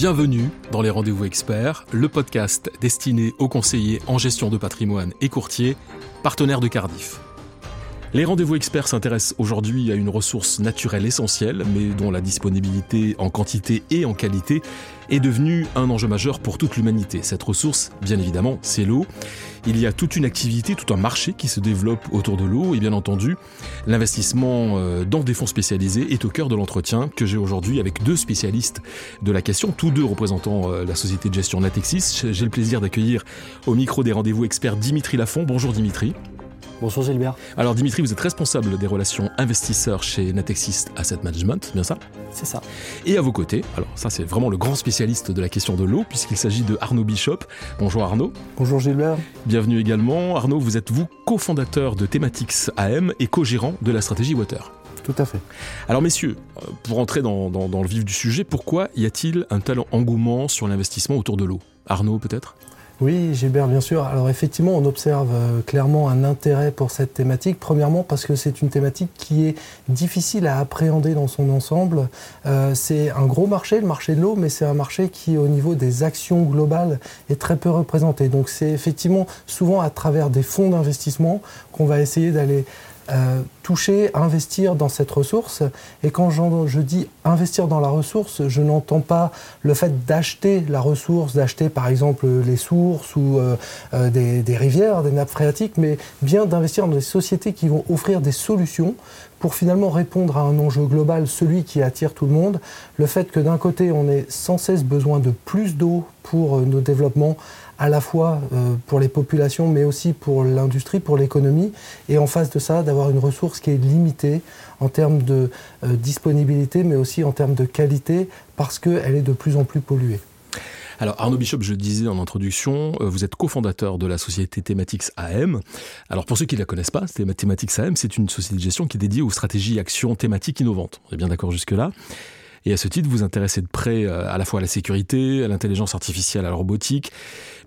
Bienvenue dans les Rendez-vous Experts, le podcast destiné aux conseillers en gestion de patrimoine et courtiers, partenaires de Cardiff. Les rendez-vous experts s'intéressent aujourd'hui à une ressource naturelle essentielle, mais dont la disponibilité en quantité et en qualité est devenue un enjeu majeur pour toute l'humanité. Cette ressource, bien évidemment, c'est l'eau. Il y a toute une activité, tout un marché qui se développe autour de l'eau, et bien entendu, l'investissement euh, dans des fonds spécialisés est au cœur de l'entretien que j'ai aujourd'hui avec deux spécialistes de la question, tous deux représentant euh, la société de gestion Natexis. J'ai le plaisir d'accueillir au micro des rendez-vous experts Dimitri Lafont. Bonjour Dimitri. Bonjour Gilbert. Alors Dimitri, vous êtes responsable des relations investisseurs chez Natexis Asset Management, bien ça? C'est ça. Et à vos côtés, alors ça c'est vraiment le grand spécialiste de la question de l'eau, puisqu'il s'agit de Arnaud Bishop. Bonjour Arnaud. Bonjour Gilbert. Bienvenue également. Arnaud, vous êtes vous cofondateur de Thematics AM et co-gérant de la stratégie Water. Tout à fait. Alors messieurs, pour entrer dans, dans le vif du sujet, pourquoi y a-t-il un tel engouement sur l'investissement autour de l'eau? Arnaud peut-être? Oui, Gilbert, bien sûr. Alors effectivement, on observe euh, clairement un intérêt pour cette thématique. Premièrement, parce que c'est une thématique qui est difficile à appréhender dans son ensemble. Euh, c'est un gros marché, le marché de l'eau, mais c'est un marché qui, au niveau des actions globales, est très peu représenté. Donc c'est effectivement souvent à travers des fonds d'investissement qu'on va essayer d'aller euh, toucher, investir dans cette ressource. Et quand je dis investir dans la ressource, je n'entends pas le fait d'acheter la ressource, d'acheter par exemple les sources ou euh, euh, des, rivières, des nappes phréatiques, mais bien d'investir dans des sociétés qui vont offrir des solutions pour finalement répondre à un enjeu global, celui qui attire tout le monde. Le fait que d'un côté, on ait sans cesse besoin de plus d'eau pour nos développements, à la fois euh, pour les populations, mais aussi pour l'industrie, pour l'économie, et en face de ça, d'avoir une ressource qui est limitée en termes de euh, disponibilité, mais aussi en termes de qualité, parce qu'elle est de plus en plus polluée. Alors Arnaud Bishop, je disais en introduction, euh, vous êtes cofondateur de la société Thematics AM. Alors pour ceux qui ne la connaissent pas, Thematics AM, c'est une société de gestion qui est dédiée aux stratégies actions thématiques innovantes. On est bien d'accord jusque-là et à ce titre, vous intéressez de près euh, à la fois à la sécurité, à l'intelligence artificielle, à la robotique,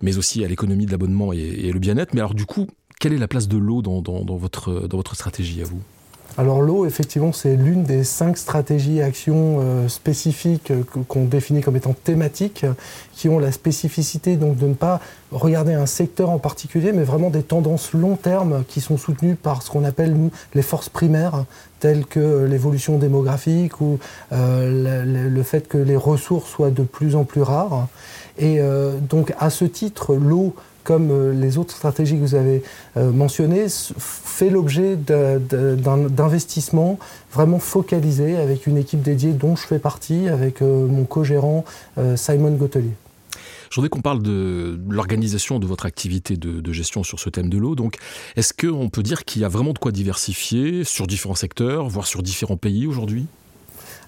mais aussi à l'économie de l'abonnement et, le bien-être. Mais alors du coup, quelle est la place de l'eau dans, dans votre stratégie à vous? Alors l'eau, effectivement, c'est l'une des cinq stratégies et actions euh, spécifiques euh, qu'on définit comme étant thématiques, qui ont la spécificité donc de ne pas regarder un secteur en particulier, mais vraiment des tendances long terme qui sont soutenues par ce qu'on appelle les forces primaires, telles que l'évolution démographique ou euh, le, fait que les ressources soient de plus en plus rares. Et donc à ce titre, l'eau comme euh, les autres stratégies que vous avez euh, mentionnées, fait l'objet d'investissements vraiment focalisés avec une équipe dédiée dont je fais partie, avec euh, mon co-gérant Simon Gotelier. Je voudrais qu'on parle de l'organisation de votre activité de, gestion sur ce thème de l'eau. Donc, est-ce qu'on peut dire qu'il y a vraiment de quoi diversifier sur différents secteurs, voire sur différents pays aujourd'hui?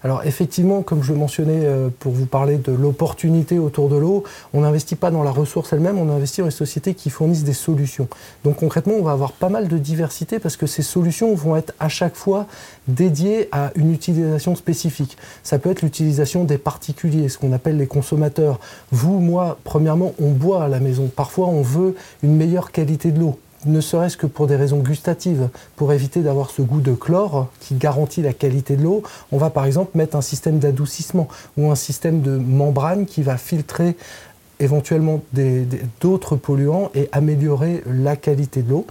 Alors effectivement, comme je mentionnais euh, pour vous parler de l'opportunité autour de l'eau, on n'investit pas dans la ressource elle-même, on investit dans les sociétés qui fournissent des solutions. Donc concrètement, on va avoir pas mal de diversité parce que ces solutions vont être à chaque fois dédiées à une utilisation spécifique. Ça peut être l'utilisation des particuliers, ce qu'on appelle les consommateurs. Vous, moi, premièrement, on boit à la maison. Parfois, on veut une meilleure qualité de l'eau ne serait-ce que pour des raisons gustatives, pour éviter d'avoir ce goût de chlore qui garantit la qualité de l'eau, on va par exemple mettre un système d'adoucissement ou un système de membrane qui va filtrer éventuellement d'autres polluants et améliorer la qualité de l'eau.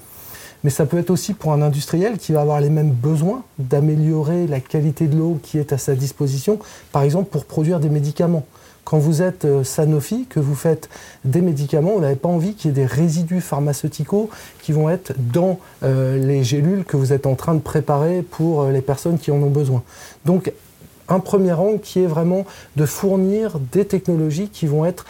Mais ça peut être aussi pour un industriel qui va avoir les mêmes besoins d'améliorer la qualité de l'eau qui est à sa disposition, par exemple pour produire des médicaments. Quand vous êtes euh, Sanofi, que vous faites des médicaments, vous n'avez pas envie qu'il y ait des résidus pharmaceuticaux qui vont être dans euh, les gélules que vous êtes en train de préparer pour euh, les personnes qui en ont besoin. Donc, un premier angle qui est vraiment de fournir des technologies qui vont être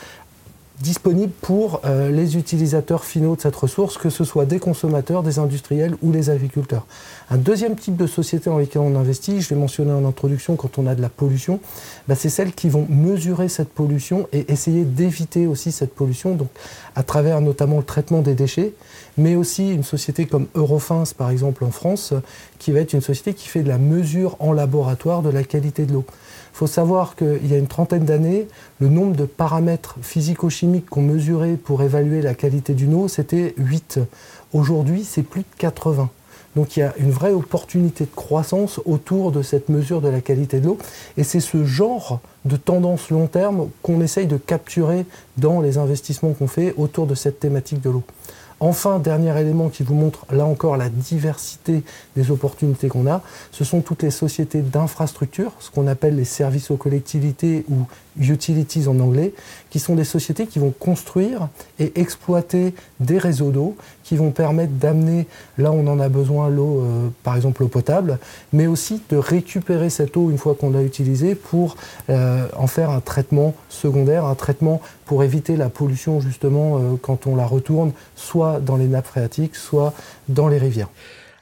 disponible pour euh, les utilisateurs finaux de cette ressource, que ce soit des consommateurs, des industriels ou les agriculteurs. Un deuxième type de société dans lesquelles on investit, je l'ai mentionné en introduction quand on a de la pollution, bah, c'est celles qui vont mesurer cette pollution et essayer d'éviter aussi cette pollution, donc à travers notamment le traitement des déchets, mais aussi une société comme Eurofins par exemple en France, qui va être une société qui fait de la mesure en laboratoire de la qualité de l'eau. Il faut savoir qu'il y a une trentaine d'années, le nombre de paramètres physico-chimiques qu'on mesurait pour évaluer la qualité d'une eau, c'était 8. Aujourd'hui, c'est plus de 80. Donc il y a une vraie opportunité de croissance autour de cette mesure de la qualité de l'eau. Et c'est ce genre de tendance long terme qu'on essaye de capturer dans les investissements qu'on fait autour de cette thématique de l'eau. Enfin, dernier élément qui vous montre là encore la diversité des opportunités qu'on a, ce sont toutes les sociétés d'infrastructure, ce qu'on appelle les services aux collectivités ou utilities en anglais, qui sont des sociétés qui vont construire et exploiter des réseaux d'eau qui vont permettre d'amener, là on en a besoin, l'eau, euh, par exemple l'eau potable, mais aussi de récupérer cette eau une fois qu'on l'a utilisée pour euh, en faire un traitement secondaire, un traitement pour éviter la pollution justement euh, quand on la retourne, soit dans les nappes phréatiques, soit dans les rivières.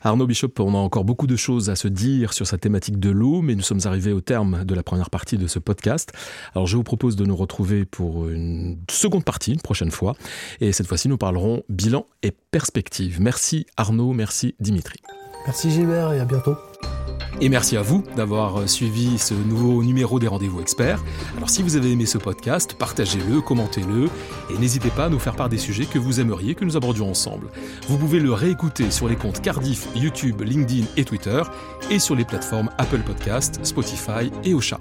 Arnaud Bishop, on a encore beaucoup de choses à se dire sur sa thématique de l'eau, mais nous sommes arrivés au terme de la première partie de ce podcast. Alors je vous propose de nous retrouver pour une seconde partie, une prochaine fois. Et cette fois-ci, nous parlerons bilan et perspective. Merci Arnaud, merci Dimitri. Merci Gilbert et à bientôt. Et merci à vous d'avoir suivi ce nouveau numéro des rendez-vous experts. Alors si vous avez aimé ce podcast, partagez-le, commentez-le et n'hésitez pas à nous faire part des sujets que vous aimeriez que nous abordions ensemble. Vous pouvez le réécouter sur les comptes Cardiff, YouTube, LinkedIn et Twitter et sur les plateformes Apple Podcast, Spotify et Ocha.